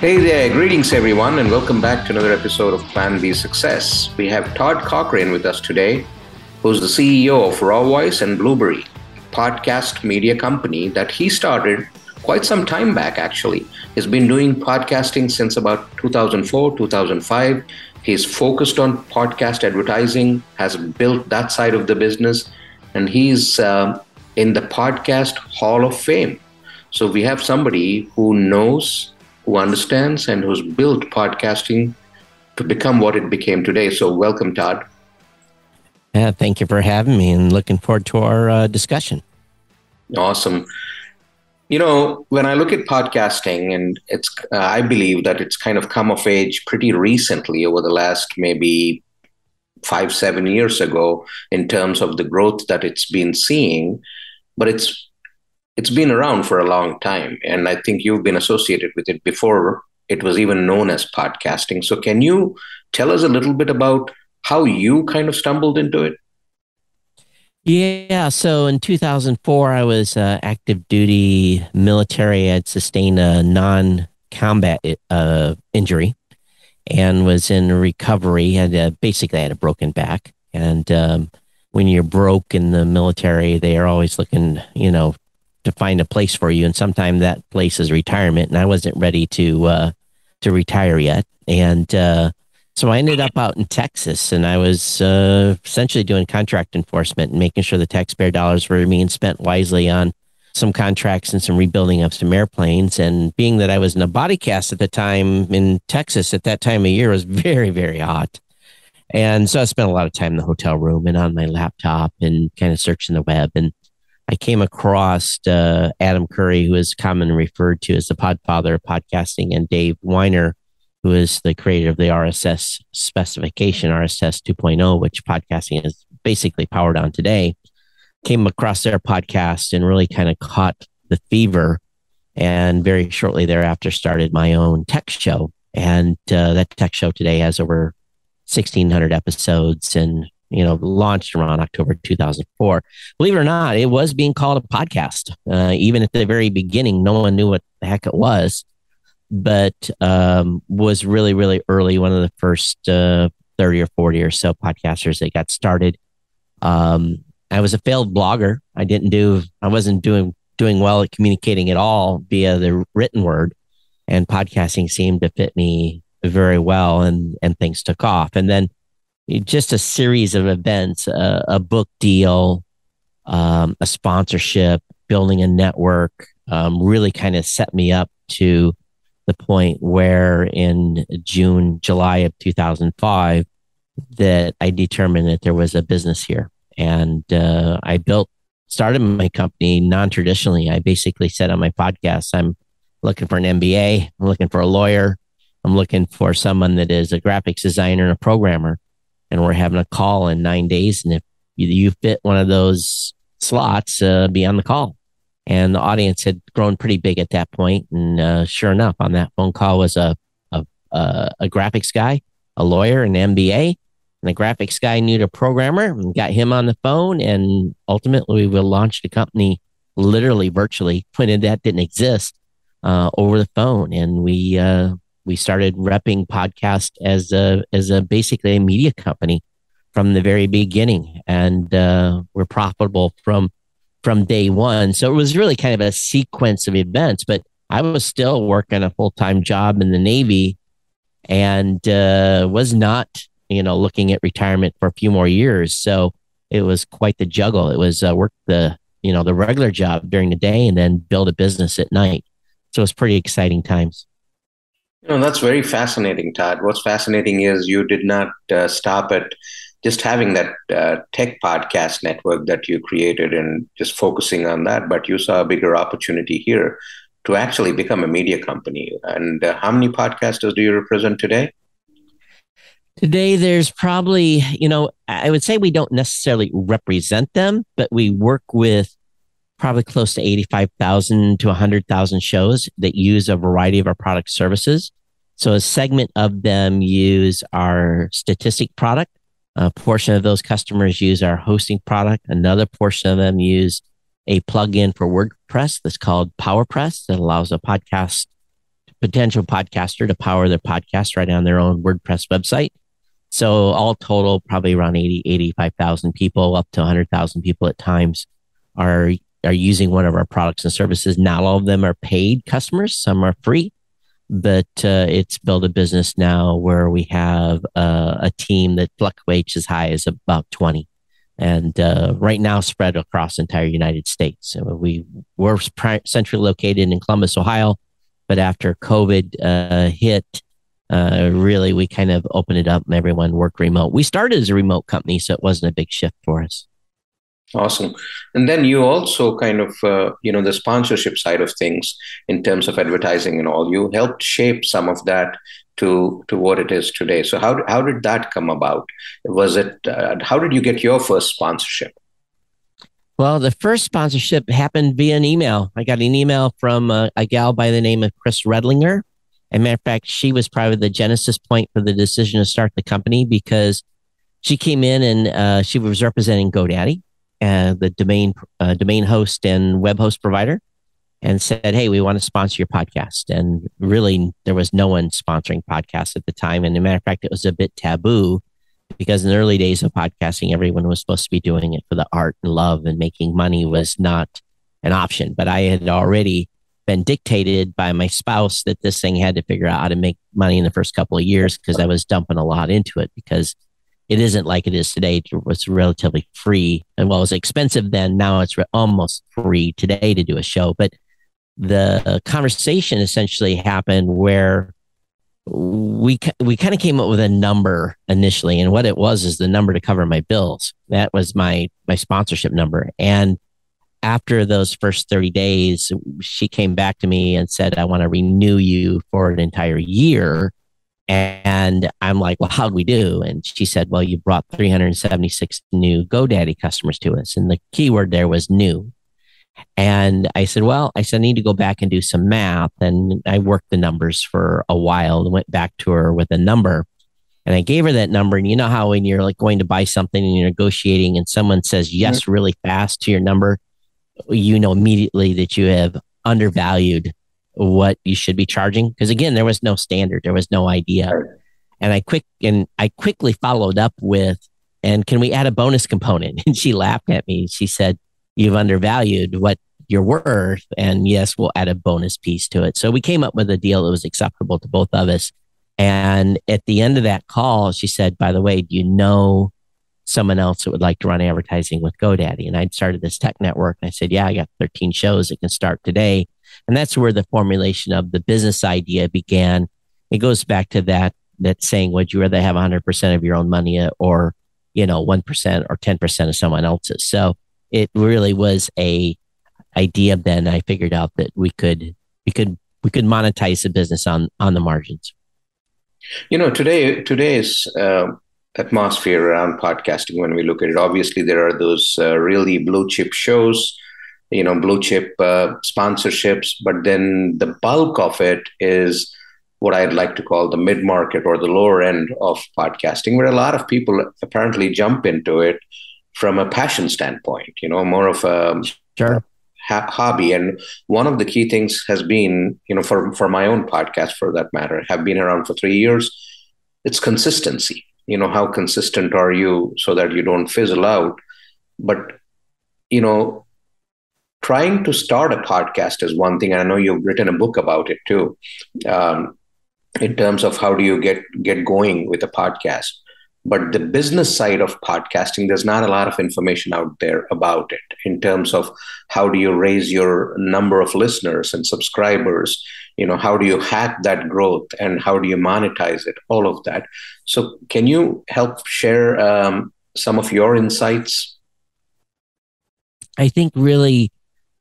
Hey there, greetings everyone, and welcome back to another episode of Plan B Success. We have Todd Cochrane with us today, who's the CEO of Raw Voice and Blubrry, podcast media company that he started quite some time back, actually. He's been doing podcasting since about 2004, 2005. He's focused on podcast advertising, has built that side of the business, and he's uh, in the podcast Hall of Fame. So we have somebody who knows, who understands, and who's built podcasting to become what it became today. So welcome, Todd. Yeah, thank you for having me and looking forward to our uh, discussion. Awesome. You know, when I look at podcasting, and it's, uh, I believe that it's kind of come of age pretty recently over the last maybe five, seven years ago in terms of the growth that it's been seeing, but it's it's been around for a long time, and I think you've been associated with it before it was even known as podcasting. So, can you tell us a little bit about how you kind of stumbled into it? Yeah. So in 2004, I was uh, active duty military. I had sustained a non combat uh, injury and was in recovery. And a, basically had a broken back. And um, when you're broke in the military, they are always looking, you know, to find a place for you. And sometimes that place is retirement. And I wasn't ready to uh, to retire yet. And uh, so I ended up out in Texas and I was uh, essentially doing contract enforcement and making sure the taxpayer dollars were being spent wisely on some contracts and some rebuilding of some airplanes. And being that I was in a body cast at the time in Texas at that time of year was very, very hot. And so I spent a lot of time in the hotel room and on my laptop and kind of searching the web. And I came across uh, Adam Curry, who is commonly referred to as the podfather of podcasting, and Dave Winer, who is the creator of the RSS specification, RSS 2.0, which podcasting is basically powered on today, came across their podcast and really kind of caught the fever. And very shortly thereafter, started my own tech show. And uh, that tech show today has over 1,600 episodes and you know, launched around October 2004. Believe it or not, it was being called a podcast. Uh, even at the very beginning, no one knew what the heck it was but um, was really, really early, one of the first uh, 30 or 40 or so podcasters that got started. Um, I was a failed blogger. I didn't do, I wasn't doing, doing well at communicating at all via the written word and podcasting seemed to fit me very well and, and things took off. And then just a series of events, uh, a book deal, um, a sponsorship, building a network, um, really kind of set me up to the point where in June, July of 2005, that I determined that there was a business here. And uh, I built, started my company non traditionally. I basically said on my podcast, I'm looking for an MBA, I'm looking for a lawyer, I'm looking for someone that is a graphics designer and a programmer. And we're having a call in nine days. And if you fit one of those slots, uh, be on the call and the audience had grown pretty big at that point. And uh, sure enough, on that phone call was a, a a, graphics guy, a lawyer, an MBA, and the graphics guy knew the programmer and got him on the phone. And ultimately, we launched the company literally virtually when that didn't exist uh, over the phone, and we uh, we started repping podcast as a as a basically a media company from the very beginning, and uh, we're profitable from from day one. So it was really kind of a sequence of events, but I was still working a full time job in the Navy and uh, was not, you know, looking at retirement for a few more years. So it was quite the juggle. It was uh, work the, you know, the regular job during the day and then build a business at night. So it was pretty exciting times. You know, that's very fascinating, Todd. What's fascinating is you did not uh, stop at just having that uh, tech podcast network that you created and just focusing on that, but you saw a bigger opportunity here to actually become a media company. And uh, how many podcasters do you represent today? Today, there's probably, you know, I would say we don't necessarily represent them, but we work with probably close to 85,000 to 100,000 shows that use a variety of our product services. So a segment of them use our statistic product a portion of those customers use our hosting product. Another portion of them use a plugin for WordPress that's called PowerPress that allows a podcast potential podcaster to power their podcast right on their own WordPress website. So all total, probably around 80, 85,000 people, up to 100,000 people at times are, are using one of our products and services. Not all of them are paid customers. Some are free, but uh, it's built a business now where we have uh, a team that fluctuates as high as about 20 and uh, right now spread across entire United States. So we we're centrally located in Columbus, Ohio, but after COVID uh, hit, uh, really we kind of opened it up and everyone worked remote. We started as a remote company, so it wasn't a big shift for us. Awesome. And then you also kind of, uh, you know, the sponsorship side of things in terms of advertising and all, you helped shape some of that to to what it is today. So how how did that come about? Was it uh, how did you get your first sponsorship? Well, the first sponsorship happened via an email. I got an email from uh, a gal by the name of Chris Redlinger and matter of fact, she was probably the genesis point for the decision to start the company because she came in and uh, she was representing GoDaddy, uh, the domain uh, domain host and web host provider, and said, "Hey, we want to sponsor your podcast." And really, there was no one sponsoring podcasts at the time. And a matter of fact, it was a bit taboo because in the early days of podcasting, everyone was supposed to be doing it for the art and love, and making money was not an option. But I had already been dictated by my spouse that this thing had to figure out how to make money in the first couple of years because I was dumping a lot into it because it isn't like it is today. It was relatively free and well, it was expensive then. Now it's re- almost free today to do a show. But the conversation essentially happened where we we kind of came up with a number initially, and what it was is the number to cover my bills. That was my my sponsorship number, and after those first 30 days, she came back to me and said, I want to renew you for an entire year. And I'm like, well, how'd we do? And she said, well, you brought 376 new GoDaddy customers to us. And the keyword there was new. And I said, well, I said, I need to go back and do some math. And I worked the numbers for a while and went back to her with a number. And I gave her that number. And you know how when you're like going to buy something and you're negotiating and someone says yes mm-hmm. really fast to your number, you know immediately that you have undervalued what you should be charging? Because again there was no standard. There was no idea. And i quick and i quickly followed up with and can we add a bonus component? And she laughed at me. She said you've undervalued what you're worth and yes we'll add a bonus piece to it. So we came up with a deal that was acceptable to both of us. And at the end of that call she said by the way do you know someone else that would like to run advertising with GoDaddy. And I'd started this tech network. And I said, Yeah, I got 13 shows that can start today. And that's where the formulation of the business idea began. It goes back to that that saying, would you rather have 100% of your own money or, you know, 1% or 10% of someone else's? So it really was a idea then I figured out that we could, we could, we could monetize the business on, on the margins. You know, today, today's, uh, atmosphere around podcasting when we look at it. Obviously, there are those uh, really blue chip shows, you know, blue chip uh, sponsorships, but then the bulk of it is what I'd like to call the mid market or the lower end of podcasting, where a lot of people apparently jump into it from a passion standpoint, you know, more of a sure. hobby. And one of the key things has been, you know, for, for my own podcast, for that matter, have been around for three years, it's consistency you know how consistent are you so that you don't fizzle out but you know trying to start a podcast is one thing and i know you've written a book about it too um, in terms of how do you get get going with a podcast. But the business side of podcasting there's not a lot of information out there about it in terms of how do you raise your number of listeners and subscribers you know how do you hack that growth and how do you monetize it all of that. So can you help share um, some of your insights? I think really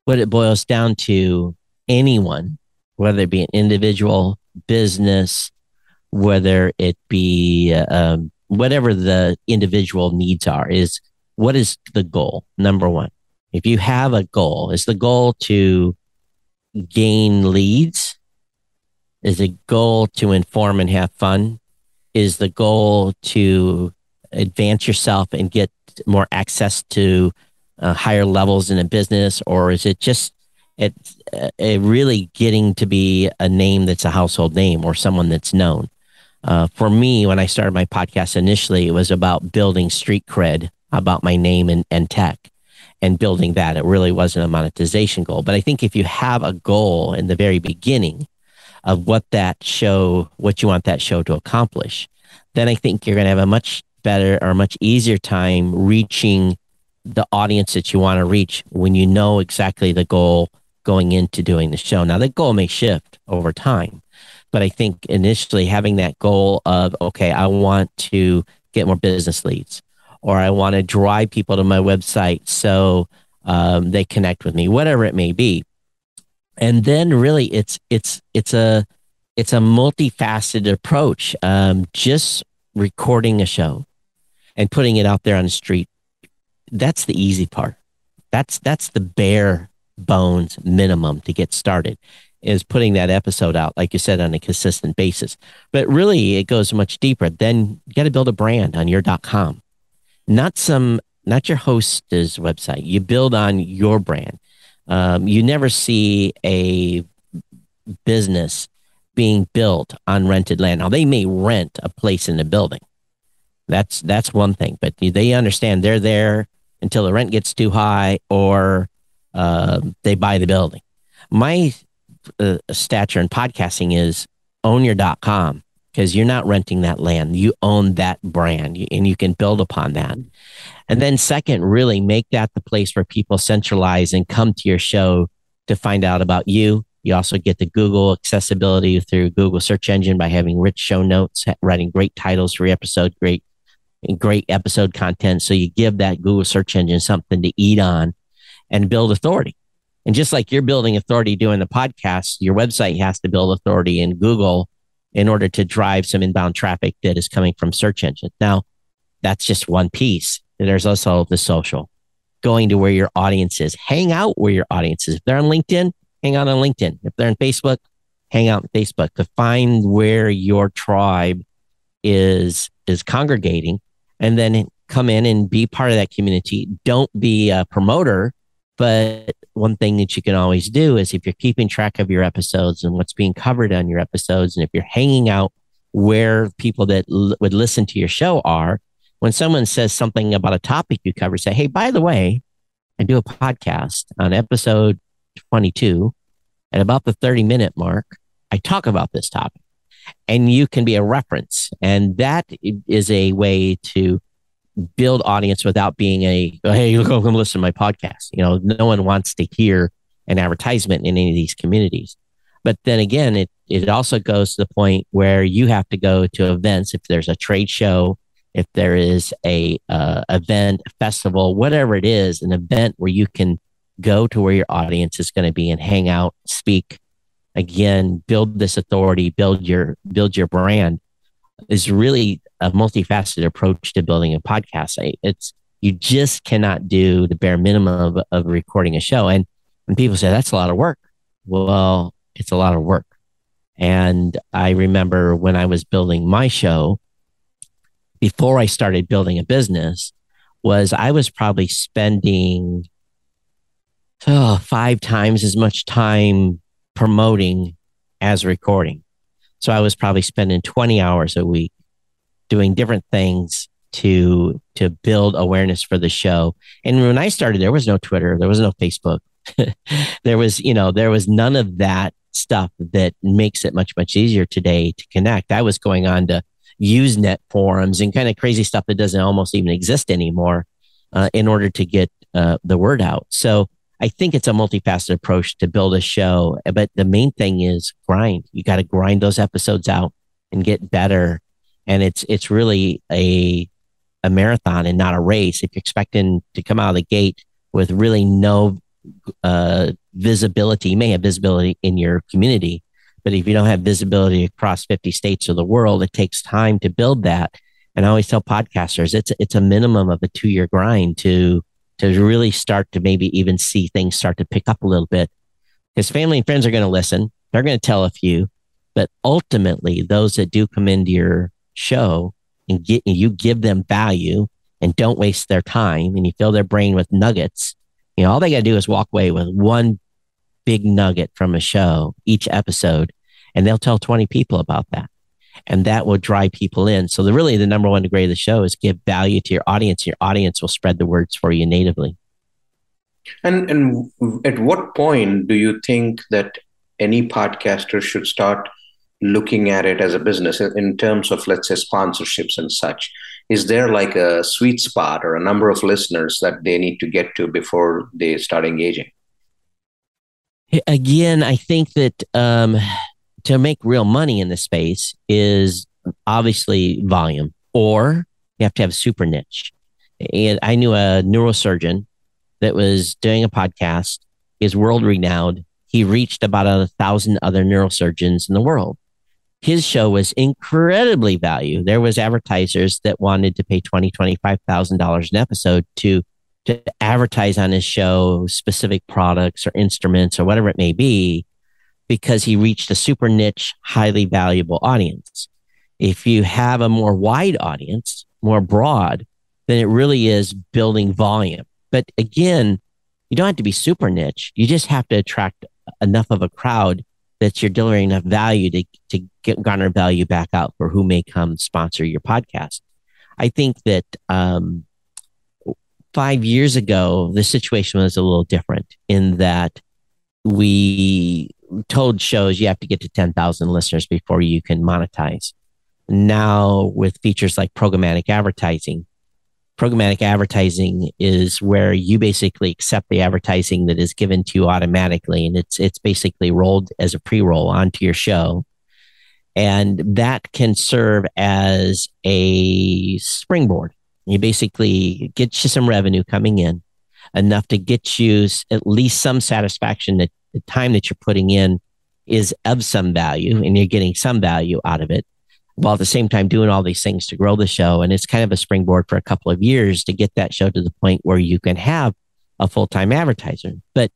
what it boils down to anyone whether it be an individual business whether it be um, whatever the individual needs are is what is the goal? Number one if you have a goal is the goal to gain leads? Is the goal to inform and have fun? Is the goal to advance yourself and get more access to uh, higher levels in a business or is it just it, uh, really getting to be a name that's a household name or someone that's known. Uh, for me, when I started my podcast initially, it was about building street cred about my name and, and tech and building that. It really wasn't a monetization goal. But I think if you have a goal in the very beginning of what that show, what you want that show to accomplish, then I think you're going to have a much better or much easier time reaching the audience that you want to reach when you know exactly the goal going into doing the show. Now, the goal may shift over time, but I think initially having that goal of, okay, I want to get more business leads or I want to drive people to my website so um, they connect with me, whatever it may be. And then really it's, it's, it's a, it's a multifaceted approach. Um, just recording a show and putting it out there on the street. That's the easy part. That's, that's the bare bones minimum to get started is putting that episode out, like you said, on a consistent basis. But really, it goes much deeper. Then you got to build a brand on your.com, not some, not your host's website. You build on your brand. Um, you never see a business being built on rented land. Now they may rent a place in a building. That's that's one thing, but they understand they're there until the rent gets too high or uh, they buy the building. My uh, stature in podcasting is own your .com because you're not renting that land. You own that brand and you can build upon that. And then, second, really make that the place where people centralize and come to your show to find out about you. You also get the Google accessibility through Google search engine by having rich show notes, writing great titles for your episode, great, great episode content. So you give that Google search engine something to eat on and build authority. And just like you're building authority doing the podcast, your website has to build authority in Google in order to drive some inbound traffic that is coming from search engines. Now, that's just one piece. There's also the social, going to where your audience is, hang out where your audience is. If they're on LinkedIn, hang out on LinkedIn. If they're on Facebook, hang out on Facebook to find where your tribe is is congregating and then come in and be part of that community. Don't be a promoter but one thing that you can always do is if you're keeping track of your episodes and what's being covered on your episodes, and if you're hanging out where people that l- would listen to your show are, when someone says something about a topic you cover, say, Hey, by the way, I do a podcast on episode 22 at about the 30 minute mark. I talk about this topic and you can be a reference. And that is a way to build audience without being a hey come, come listen to my podcast. You know no one wants to hear an advertisement in any of these communities. But then again it it also goes to the point where you have to go to events. If there's a trade show if there is a uh, event festival whatever it is an event where you can go to where your audience is going to be and hang out speak again build this authority build your build your brand is really a multifaceted approach to building a podcast. It's you just cannot do the bare minimum of, of recording a show. And when people say that's a lot of work, well, it's a lot of work. And I remember when I was building my show, before I started building a business, was I was probably spending oh, five times as much time promoting as recording. So I was probably spending 20 hours a week doing different things to to build awareness for the show. And when I started, there was no Twitter, there was no Facebook, there was you know there was none of that stuff that makes it much much easier today to connect. I was going on to Usenet forums and kind of crazy stuff that doesn't almost even exist anymore uh, in order to get uh, the word out. So I think it's a multifaceted approach to build a show, but the main thing is grind. You got to grind those episodes out and get better and it's it's really a a marathon and not a race. If you're expecting to come out of the gate with really no uh, visibility, you may have visibility in your community, but if you don't have visibility across 50 states of the world, it takes time to build that. And I always tell podcasters it's it's a minimum of a two year grind to to really start to maybe even see things start to pick up a little bit. Because family and friends are going to listen, they're going to tell a few, but ultimately, those that do come into your show and get you give them value and don't waste their time and you fill their brain with nuggets, you know, all they got to do is walk away with one big nugget from a show each episode, and they'll tell 20 people about that. And that will drive people in. So the really the number one degree of the show is give value to your audience. Your audience will spread the words for you natively. And and at what point do you think that any podcaster should start looking at it as a business in terms of let's say sponsorships and such? Is there like a sweet spot or a number of listeners that they need to get to before they start engaging? Again, I think that um, to make real money in the space is obviously volume, or you have to have super niche. And I knew a neurosurgeon that was doing a podcast, is world renowned. He reached about a thousand other neurosurgeons in the world. His show was incredibly valued. There was advertisers that wanted to pay twenty, twenty-five thousand dollars an episode to to advertise on his show specific products or instruments or whatever it may be, because he reached a super niche, highly valuable audience. If you have a more wide audience, more broad, then it really is building volume. But again, you don't have to be super niche. You just have to attract enough of a crowd that you're delivering enough value to, to get garner value back out for who may come sponsor your podcast. I think that um, five years ago, the situation was a little different in that we told shows you have to get to 10,000 listeners before you can monetize. Now, with features like programmatic advertising, programmatic advertising is where you basically accept the advertising that is given to you automatically and it's it's basically rolled as a pre-roll onto your show and that can serve as a springboard you basically get you some revenue coming in enough to get you at least some satisfaction that the time that you're putting in is of some value mm-hmm. and you're getting some value out of it while at the same time doing all these things to grow the show. And it's kind of a springboard for a couple of years to get that show to the point where you can have a full time advertiser. But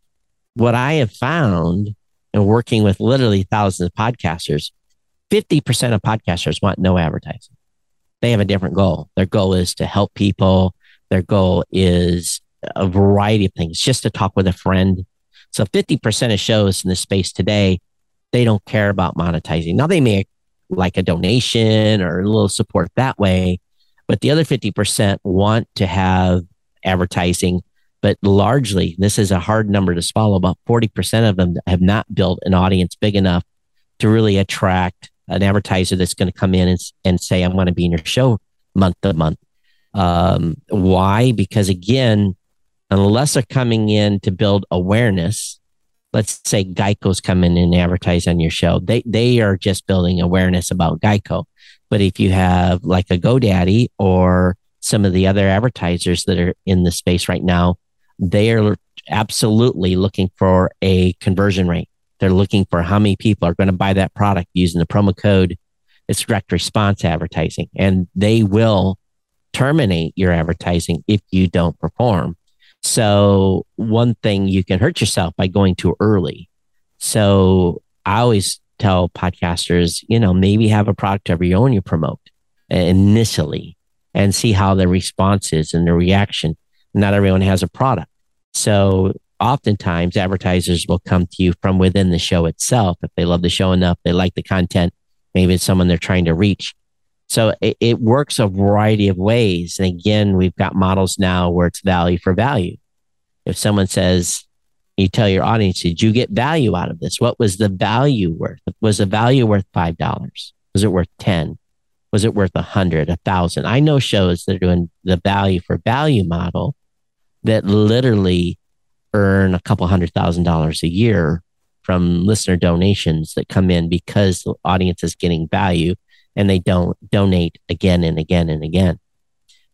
what I have found and working with literally thousands of podcasters, 50% of podcasters want no advertising. They have a different goal. Their goal is to help people. Their goal is a variety of things, just to talk with a friend. So 50% of shows in the space today, they don't care about monetizing. Now they may like a donation or a little support that way. But the other 50% want to have advertising. But largely, this is a hard number to swallow. About 40% of them have not built an audience big enough to really attract an advertiser that's going to come in and, and say, I want to be in your show month to month. Um, why? Because again, unless they're coming in to build awareness, let's say Geico's coming in and advertise on your show. They they are just building awareness about Geico. But if you have like a GoDaddy or some of the other advertisers that are in the space right now, they are absolutely looking for a conversion rate. They're looking for how many people are going to buy that product using the promo code. It's direct response advertising, and they will terminate your advertising if you don't perform. So one thing you can hurt yourself by going too early. So I always tell podcasters, you know, maybe have a product of your own you promote uh, initially and see how the response is and the reaction. Not everyone has a product. So oftentimes advertisers will come to you from within the show itself. If they love the show enough, they like the content, maybe it's someone they're trying to reach. So it, it works a variety of ways. And again, we've got models now where it's value for value. If someone says, you tell your audience, did you get value out of this? What was the value worth? Was the value worth $5? Was it worth 10? Was it worth a hundred, a thousand? I know shows that are doing the value for value model that literally earn a couple hundred thousand dollars a year from listener donations that come in because the audience is getting value and they don't donate again and again and again.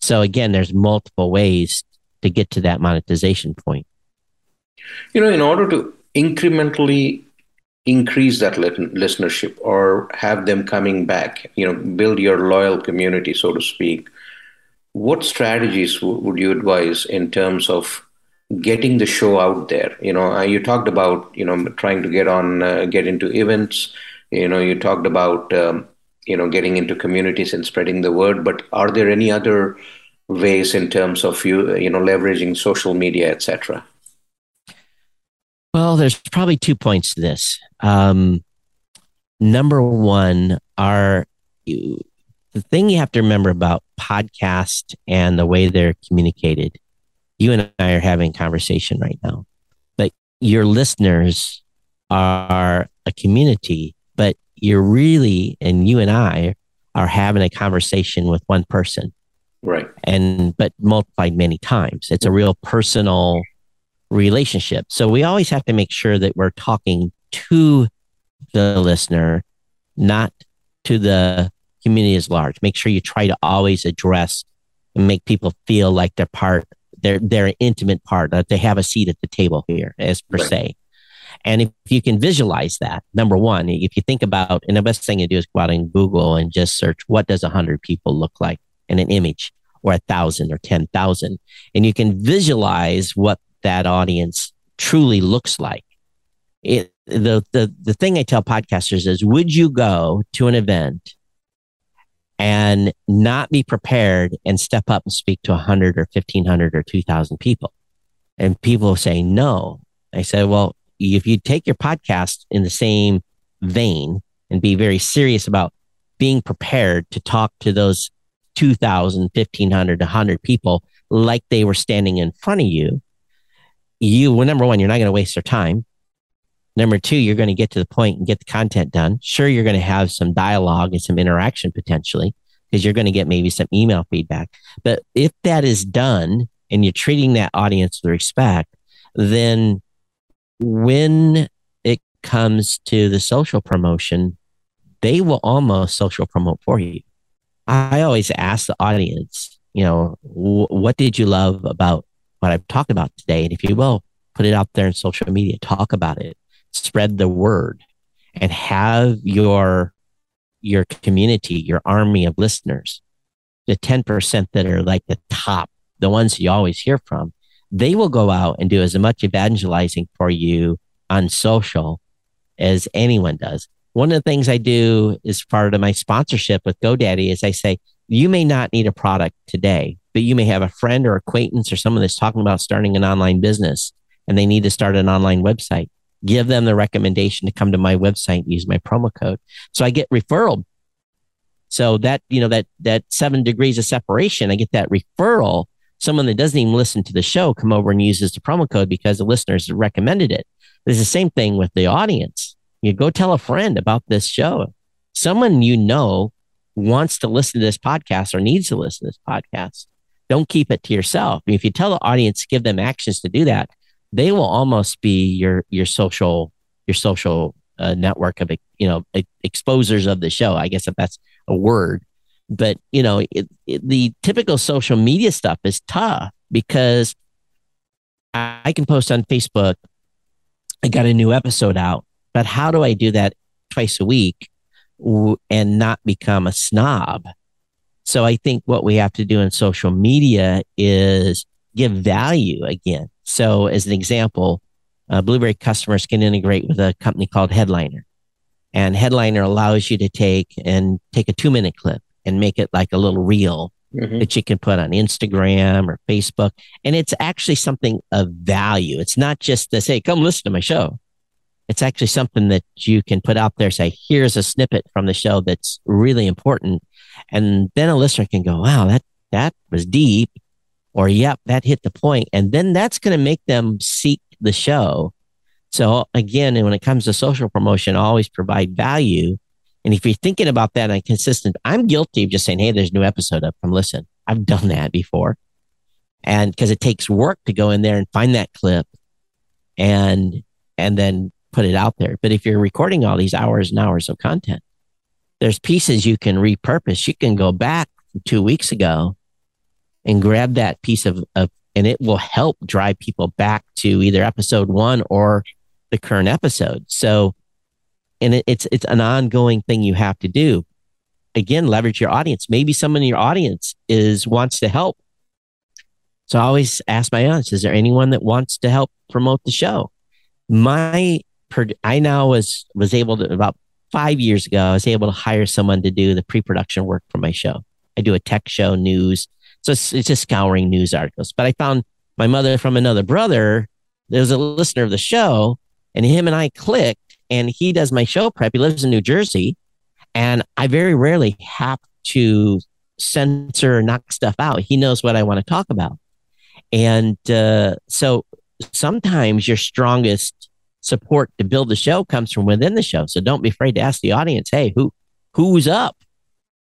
So again, there's multiple ways to get to that monetization point. You know, in order to incrementally increase that listenership or have them coming back, you know, build your loyal community, so to speak, what strategies would you advise in terms of getting the show out there? You know, uh, you talked about, you know, trying to get on, uh, get into events. You know, you talked about um, you know getting into communities and spreading the word but are there any other ways in terms of you you know leveraging social media etc Well, there's probably two points to this. Um, number one, are you, the thing you have to remember about podcast and the way they're communicated. You and I are having conversation right now, but your listeners are a community, but you're really, and you and I are having a conversation with one person. Right. And, but multiplied many times. It's a real personal relationship. So we always have to make sure that we're talking to the listener, not to the community as large. Make sure you try to always address and make people feel like they're part, they're, they're an intimate part, that they have a seat at the table here, as per right. se. And if you can visualize that, number one, if you think about, and the best thing to do is go out and Google and just search what does a hundred people look like in an image or a thousand or 10,000. And you can visualize what that audience truly looks like. It, the, the, the thing I tell podcasters is, would you go to an event and not be prepared and step up and speak to 100 or 1500 or 2000 people? And people say no. I said, well, if you take your podcast in the same vein and be very serious about being prepared to talk to those 2000, 1500, 100 people like they were standing in front of you, you, well, number one, you're not going to waste their time. Number two, you're going to get to the point and get the content done. Sure, you're going to have some dialogue and some interaction potentially because you're going to get maybe some email feedback. But if that is done and you're treating that audience with respect, then when it comes to the social promotion, they will almost social promote for you. I always ask the audience, you know, what did you love about what I've talked about today. And if you will, put it out there in social media, talk about it, spread the word, and have your your community, your army of listeners, the 10% that are like the top, the ones you always hear from, they will go out and do as much evangelizing for you on social as anyone does. One of the things I do as part of my sponsorship with GoDaddy is I say, you may not need a product today, but you may have a friend or acquaintance or someone that's talking about starting an online business and they need to start an online website. Give them the recommendation to come to my website, use my promo code. So I get referral. So that, you know, that, that seven degrees of separation, I get that referral. Someone that doesn't even listen to the show come over and uses the promo code because the listeners recommended it. It's the same thing with the audience. You go tell a friend about this show. Someone you know wants to listen to this podcast or needs to listen to this podcast don't keep it to yourself. If you tell the audience, give them actions to do that, they will almost be your your social your social uh, network of you know exposers of the show. I guess if that's a word, but you know it, it, the typical social media stuff is tough because I can post on Facebook. I got a new episode out, but how do I do that twice a week and not become a snob? So I think what we have to do in social media is give value again. So as an example, uh, Blubrry customers can integrate with a company called Headliner. And Headliner allows you to take and take a two minute clip and make it like a little reel mm-hmm. that you can put on Instagram or Facebook. And it's actually something of value. It's not just to say, come listen to my show. It's actually something that you can put out there, say, here's a snippet from the show that's really important and then a listener can go, wow, that, that was deep or yep, that hit the point. And then that's going to make them seek the show. So again, when it comes to social promotion, always provide value. And if you're thinking about that on consistent, I'm guilty of just saying, Hey, there's a new episode up. Come listen. I've done that before. And because it takes work to go in there and find that clip and, and then put it out there. But if you're recording all these hours and hours of content, there's pieces you can repurpose. You can go back two weeks ago and grab that piece of, of and it will help drive people back to either episode one or the current episode. So, and it, it's it's an ongoing thing you have to do. Again, leverage your audience. Maybe someone in your audience is wants to help. So I always ask my audience: Is there anyone that wants to help promote the show? My I now was was able to about five years ago, I was able to hire someone to do the pre production work for my show. I do a tech show, news. So it's, it's just scouring news articles. But I found my mother from another brother there was a listener of the show, and him and I clicked, and he does my show prep. He lives in New Jersey, and I very rarely have to censor or knock stuff out. He knows what I want to talk about. And uh, so sometimes your strongest support to build the show comes from within the show. So don't be afraid to ask the audience, hey, who who's up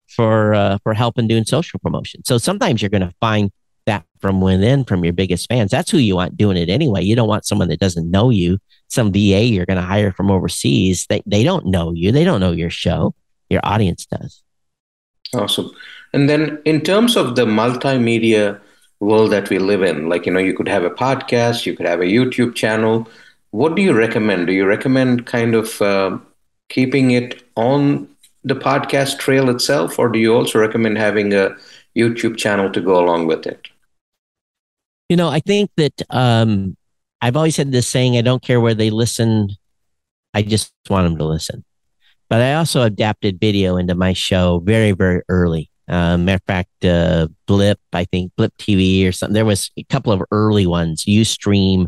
for uh, for helping doing social promotion? So sometimes you're going to find that from within from your biggest fans. That's who you want doing it anyway. You don't want someone that doesn't know you, some VA you're going to hire from overseas. They they don't know you. They don't know your show. Your audience does. Awesome. And then in terms of the multimedia world that we live in, like you know, you could have a podcast, you could have a YouTube channel. What do you recommend? Do you recommend kind of uh, keeping it on the podcast trail itself, or do you also recommend having a YouTube channel to go along with it? You know, I think that um, I've always had this saying: I don't care where they listen, I just want them to listen. But I also adapted video into my show very, very early. Uh, matter of fact, uh, Blip, I think Blip TV or something. There was a couple of early ones. UStream.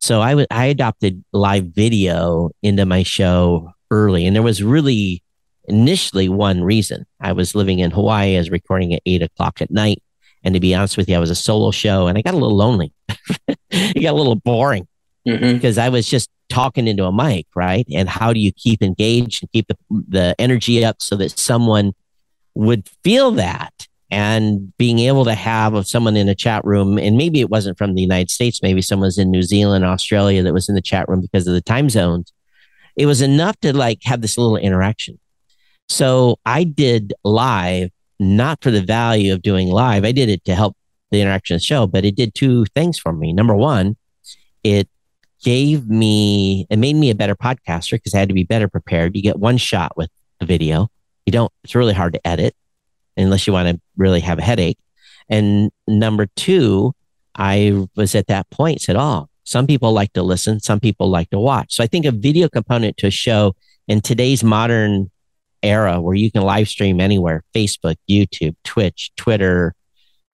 So I w- I adopted live video into my show early, and there was really initially one reason. I was living in Hawaii. I was recording at eight o'clock at night, and to be honest with you, I was a solo show, and I got a little lonely. it got a little boring mm-hmm. because I was just talking into a mic, right? And how do you keep engaged and keep the, the energy up so that someone would feel that and being able to have of someone in a chat room and maybe it wasn't from the united states maybe someone was in new zealand australia that was in the chat room because of the time zones it was enough to like have this little interaction so i did live not for the value of doing live i did it to help the interaction show but it did two things for me number one it gave me, it made me a better podcaster because I had to be better prepared. You get one shot with a video. You don't, it's really hard to edit unless you want to really have a headache. And number two, I was at that point said, oh, some people like to listen, some people like to watch. So I think a video component to a show in today's modern era where you can live stream anywhere Facebook, YouTube, Twitch, Twitter,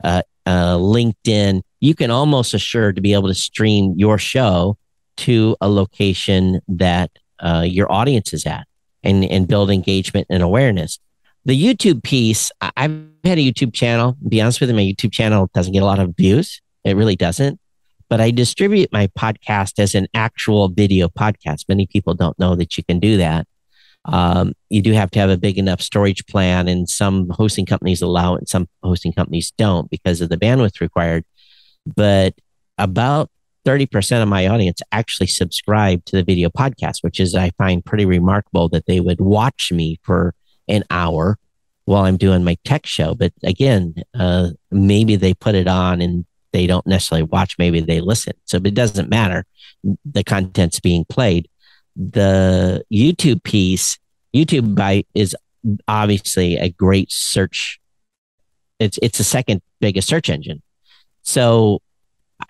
uh, uh, LinkedIn, you can almost assure to be able to stream your show to a location that uh, your audience is at and, and build engagement and awareness. The YouTube piece, I've had a YouTube channel. Be honest with you, my YouTube channel doesn't get a lot of views. It really doesn't. But I distribute my podcast as an actual video podcast. Many people don't know that you can do that. Um, you do have to have a big enough storage plan, and some hosting companies allow it, and some hosting companies don't because of the bandwidth required. But about 30% of my audience actually subscribe to the video podcast, which is, I find pretty remarkable that they would watch me for an hour while I'm doing my tech show. But again, uh, maybe they put it on and they don't necessarily watch, maybe they listen. So it doesn't matter. The content's being played. The YouTube piece, YouTube by is obviously a great search. It's it's the second biggest search engine. So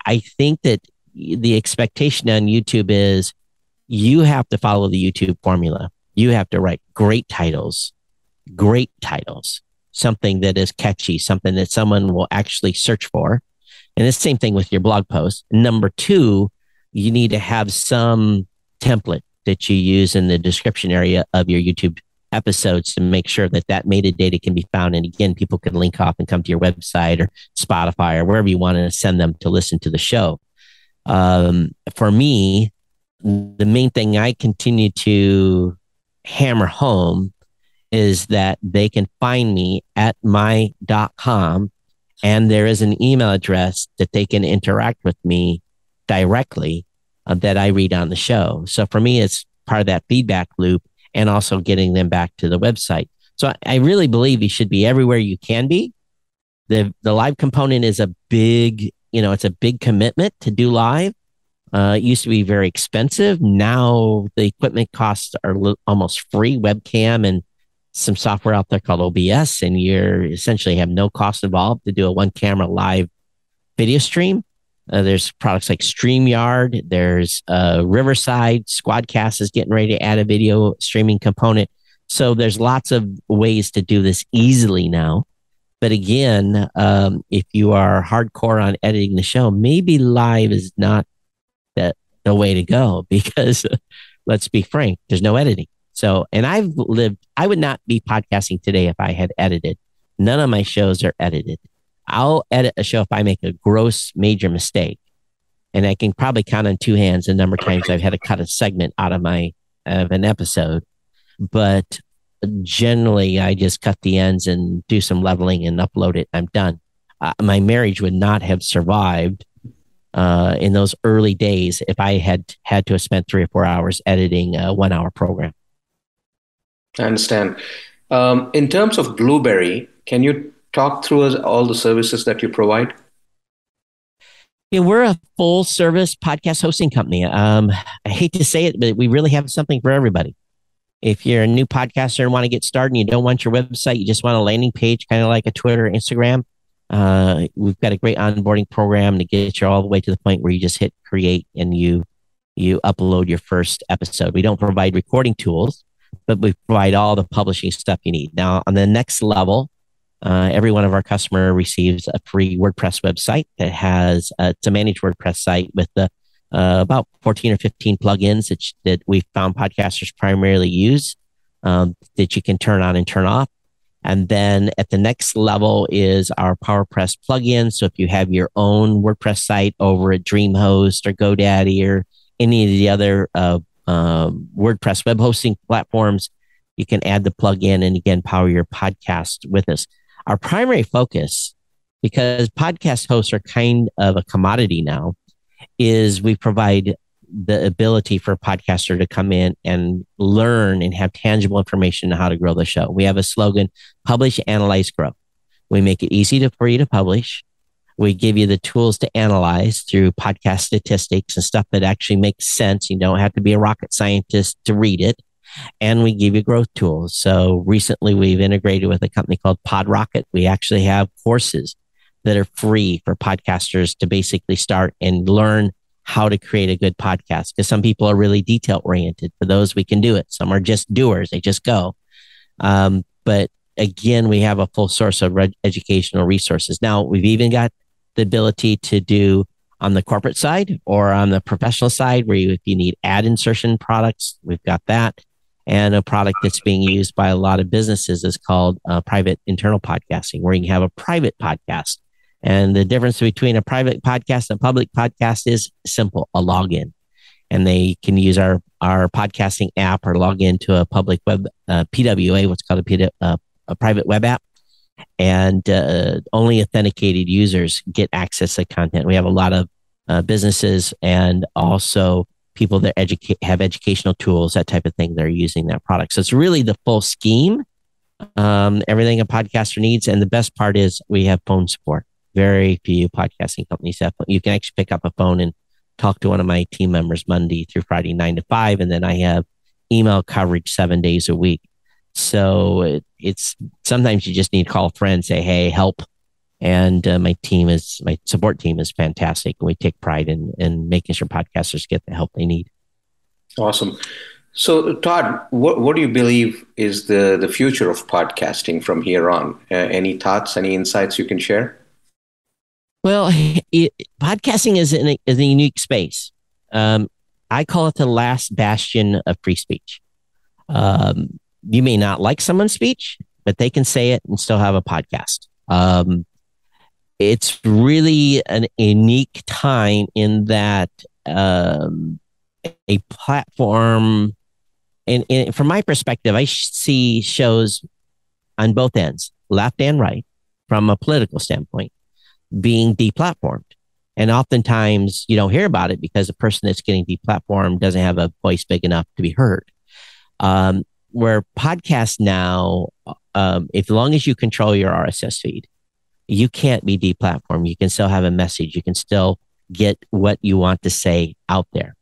I think that the expectation on YouTube is you have to follow the YouTube formula. You have to write great titles, great titles, something that is catchy, something that someone will actually search for. And the same thing with your blog post. Number two, you need to have some template that you use in the description area of your YouTube episodes to make sure that that metadata can be found. And again, people can link off and come to your website or Spotify or wherever you want to send them to listen to the show um, for me, the main thing I continue to hammer home is that they can find me at my.com and there is an email address that they can interact with me directly uh, that I read on the show. So for me, it's part of that feedback loop and also getting them back to the website. So I, I really believe you should be everywhere you can be. The, the live component is a big you know, it's a big commitment to do live. Uh, it used to be very expensive. Now the equipment costs are almost free webcam and some software out there called OBS, and you're essentially have no cost involved to do a one camera live video stream. Uh, there's products like StreamYard. There's uh, Riverside. Squadcast is getting ready to add a video streaming component. So there's lots of ways to do this easily now. But again, um, if you are hardcore on editing the show, maybe live is not that the way to go because let's be frank, there's no editing. So, and I've lived, I would not be podcasting today if I had edited. None of my shows are edited. I'll edit a show if I make a gross major mistake. And I can probably count on two hands the number of times I've had to cut a segment out of my of an episode. But generally, I just cut the ends and do some leveling and upload it. I'm done. Uh, my marriage would not have survived uh, in those early days if I had had to have spent three or four hours editing a one hour program. I understand. Um, in terms of Blubrry, can you talk through all the services that you provide? Yeah, we're a full service podcast hosting company. Um, I hate to say it, but we really have something for everybody. If you're a new podcaster and want to get started and you don't want your website, you just want a landing page, kind of like a Twitter, Instagram, uh, we've got a great onboarding program to get you all the way to the point where you just hit create and you you upload your first episode. We don't provide recording tools, but we provide all the publishing stuff you need. Now, on the next level, uh, every one of our customer receives a free WordPress website that has uh, it's a managed WordPress site with the uh, about 14 or 15 plugins that, that we found podcasters primarily use um, that you can turn on and turn off. And then at the next level is our PowerPress plugin. So if you have your own WordPress site over at DreamHost or GoDaddy or any of the other uh, uh, WordPress web hosting platforms, you can add the plugin and again power your podcast with us. Our primary focus, because podcast hosts are kind of a commodity now, is we provide the ability for a podcaster to come in and learn and have tangible information on how to grow the show. We have a slogan publish, analyze, grow. We make it easy to, for you to publish. We give you the tools to analyze through podcast statistics and stuff that actually makes sense. You don't have to be a rocket scientist to read it. And we give you growth tools. So recently we've integrated with a company called PodRocket. We actually have courses that are free for podcasters to basically start and learn how to create a good podcast because some people are really detail oriented. For those, we can do it. Some are just doers, they just go. Um, but again, we have a full source of re- educational resources. Now, we've even got the ability to do on the corporate side or on the professional side, where you, if you need ad insertion products, we've got that. And a product that's being used by a lot of businesses is called uh, private internal podcasting, where you can have a private podcast and the difference between a private podcast and a public podcast is simple a login. And they can use our, our podcasting app or log into a public web uh, PWA, what's called uh, a private web app. And uh, only authenticated users get access to content. We have a lot of uh, businesses and also people that educate have educational tools, that type of thing. They're using that product. So it's really the full scheme, um, everything a podcaster needs. And the best part is we have phone support very few podcasting companies have. You can actually pick up a phone and talk to one of my team members Monday through Friday, nine to five. And then I have email coverage seven days a week. So it, it's sometimes you just need to call a friend, say, Hey, help. And uh, my team is, my support team is fantastic. And we take pride in, in making sure podcasters get the help they need. Awesome. So, Todd, what, what do you believe is the, the future of podcasting from here on? Uh, any thoughts, any insights you can share? Well, it, podcasting is, a, is a unique space. Um, I call it the last bastion of free speech. Um, you may not like someone's speech, but they can say it and still have a podcast. Um, it's really an unique time in that um, a platform, and, and from my perspective, I see shows on both ends, left and right, from a political standpoint being deplatformed. And oftentimes you don't hear about it because the person that's getting deplatformed doesn't have a voice big enough to be heard. Um, where podcasts now, um, if long as you control your RSS feed, you can't be deplatformed. You can still have a message. You can still get what you want to say out there.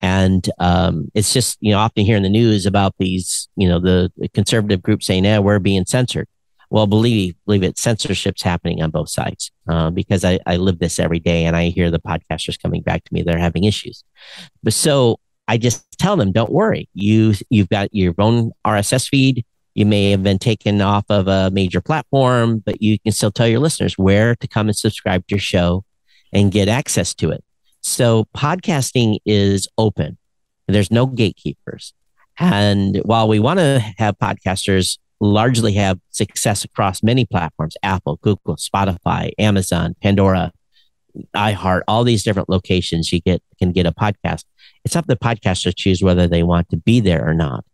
And um, it's just, you know, often hear in the news about these, you know, the, the conservative group saying, yeah, we're being censored. Well, believe believe it, censorship's happening on both sides uh, because I, I live this every day and I hear the podcasters coming back to me. They're having issues, but so I just tell them, don't worry. You you've got your own RSS feed. You may have been taken off of a major platform, but you can still tell your listeners where to come and subscribe to your show and get access to it. So podcasting is open. There's no gatekeepers. And while we want to have podcasters largely have success across many platforms Apple, Google, Spotify, Amazon, Pandora, iHeart, all these different locations you get can get a podcast. It's up to the podcaster to choose whether they want to be there or not.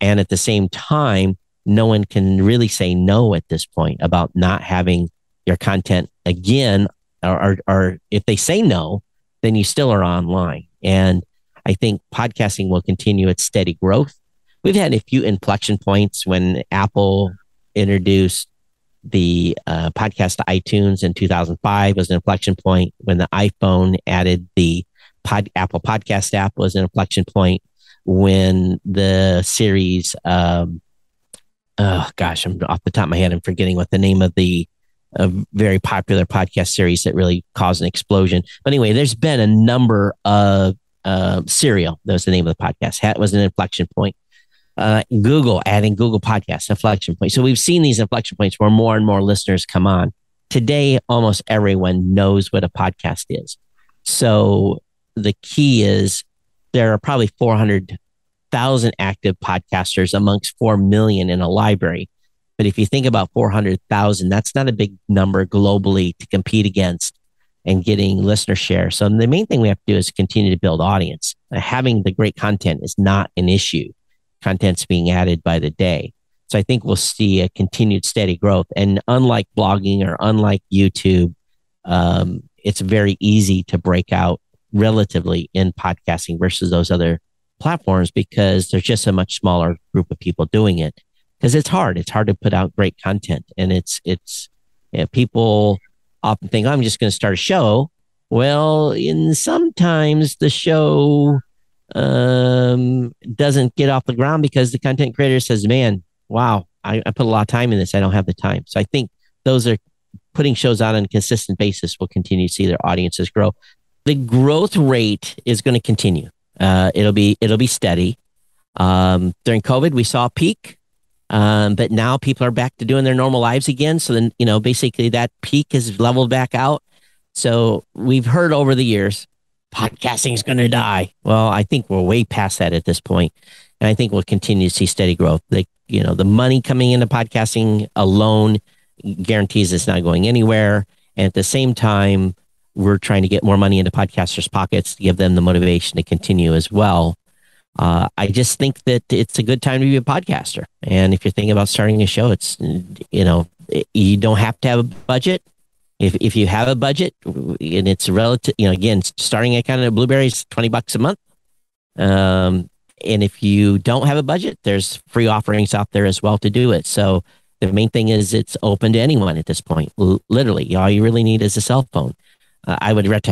And at the same time, no one can really say no at this point about not having your content again. Or, or, or if they say no, then you still are online. And I think podcasting will continue its steady growth. We've had a few inflection points when Apple introduced the uh, podcast to iTunes in 2005 was an inflection point. When the iPhone added the pod, Apple Podcast app was an inflection point. When the series, um, oh gosh, I'm off the top of my head. I'm forgetting what the name of the a very popular podcast series that really caused an explosion. But anyway, there's been a number of uh, Serial. That was the name of the podcast. That was an inflection point. Uh, Google adding Google Podcast inflection point. So we've seen these inflection points where more and more listeners come on. Today, almost everyone knows what a podcast is. So the key is there are probably 400,000 active podcasters amongst 4 million in a library. But if you think about 400,000, that's not a big number globally to compete against and getting listener share. So the main thing we have to do is continue to build audience. Having the great content is not an issue. Content's being added by the day. So I think we'll see a continued steady growth. And unlike blogging or unlike YouTube, um, it's very easy to break out relatively in podcasting versus those other platforms because there's just a much smaller group of people doing it because it's hard. It's hard to put out great content, and it's it's you know, people often think I'm just going to start a show. Well, in sometimes the show um, doesn't get off the ground because the content creator says, "Man, wow, I, I put a lot of time in this. I don't have the time." So I think those are putting shows out on a consistent basis will continue to see their audiences grow. The growth rate is going to continue. Uh, it'll be it'll be steady. Um, during COVID, we saw a peak. Um, but now people are back to doing their normal lives again. So then, you know, basically that peak is leveled back out. So we've heard over the years, podcasting is going to die. Well, I think we're way past that at this point, and I think we'll continue to see steady growth. The you know the money coming into podcasting alone guarantees it's not going anywhere, and at the same time, we're trying to get more money into podcasters' pockets to give them the motivation to continue as well uh, I just think that it's a good time to be a podcaster. And if you're thinking about starting a show, it's, you know, you don't have to have a budget. If, if you have a budget and it's relative, you know, again, starting at kind of Blubrry's, 20 bucks a month. Um, and if you don't have a budget, there's free offerings out there as well to do it. So the main thing is it's open to anyone at this point. L- literally, all you really need is a cell phone. Uh, I would rec-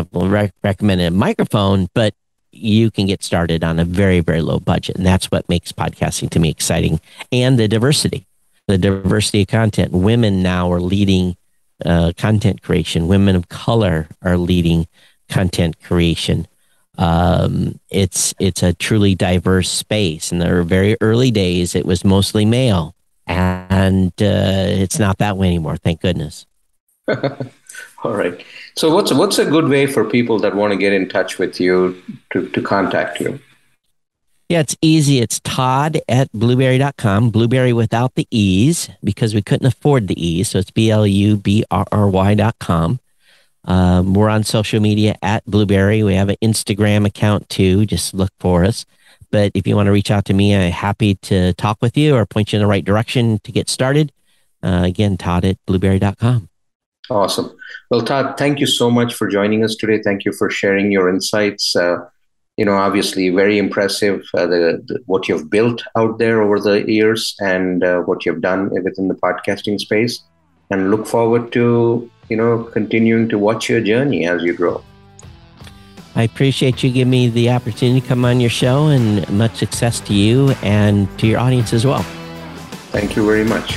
recommend a microphone, but you can get started on a very, very low budget. And that's what makes podcasting to me exciting. And the diversity, the diversity of content. Women now are leading uh, content creation, women of color are leading content creation. Um, it's it's a truly diverse space. In the very early days, it was mostly male, and uh, it's not that way anymore. Thank goodness. All right. So what's what's a good way for people that want to get in touch with you to, to contact you? Yeah, it's easy. It's Todd at blubrry.com, blueberry without the E's because we couldn't afford the E's. So it's B L U B R R Y.com. Um, we're on social media at Blubrry. We have an Instagram account too. Just look for us. But if you want to reach out to me, I'm happy to talk with you or point you in the right direction to get started. Uh, again, Todd at blubrry.com. Awesome. Well, Todd, thank you so much for joining us today. Thank you for sharing your insights. Uh, you know, obviously, very impressive uh, the, the, what you've built out there over the years and uh, what you've done within the podcasting space. And look forward to you know continuing to watch your journey as you grow. I appreciate you giving me the opportunity to come on your show, and much success to you and to your audience as well. Thank you very much.